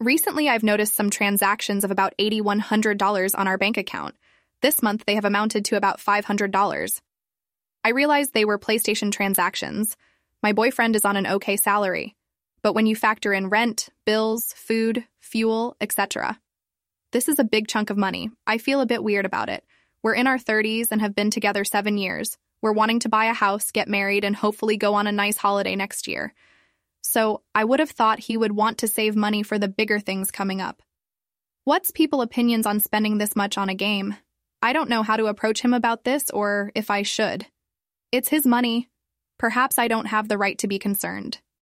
Recently, I've noticed some transactions of about $8,100 on our bank account. This month, they have amounted to about $500. I realized they were PlayStation transactions. My boyfriend is on an okay salary. But when you factor in rent, bills, food, fuel, etc., this is a big chunk of money. I feel a bit weird about it. We're in our 30s and have been together seven years. We're wanting to buy a house, get married, and hopefully go on a nice holiday next year. So I would have thought he would want to save money for the bigger things coming up. What's people' opinions on spending this much on a game? I don't know how to approach him about this or if I should. It's his money. Perhaps I don't have the right to be concerned.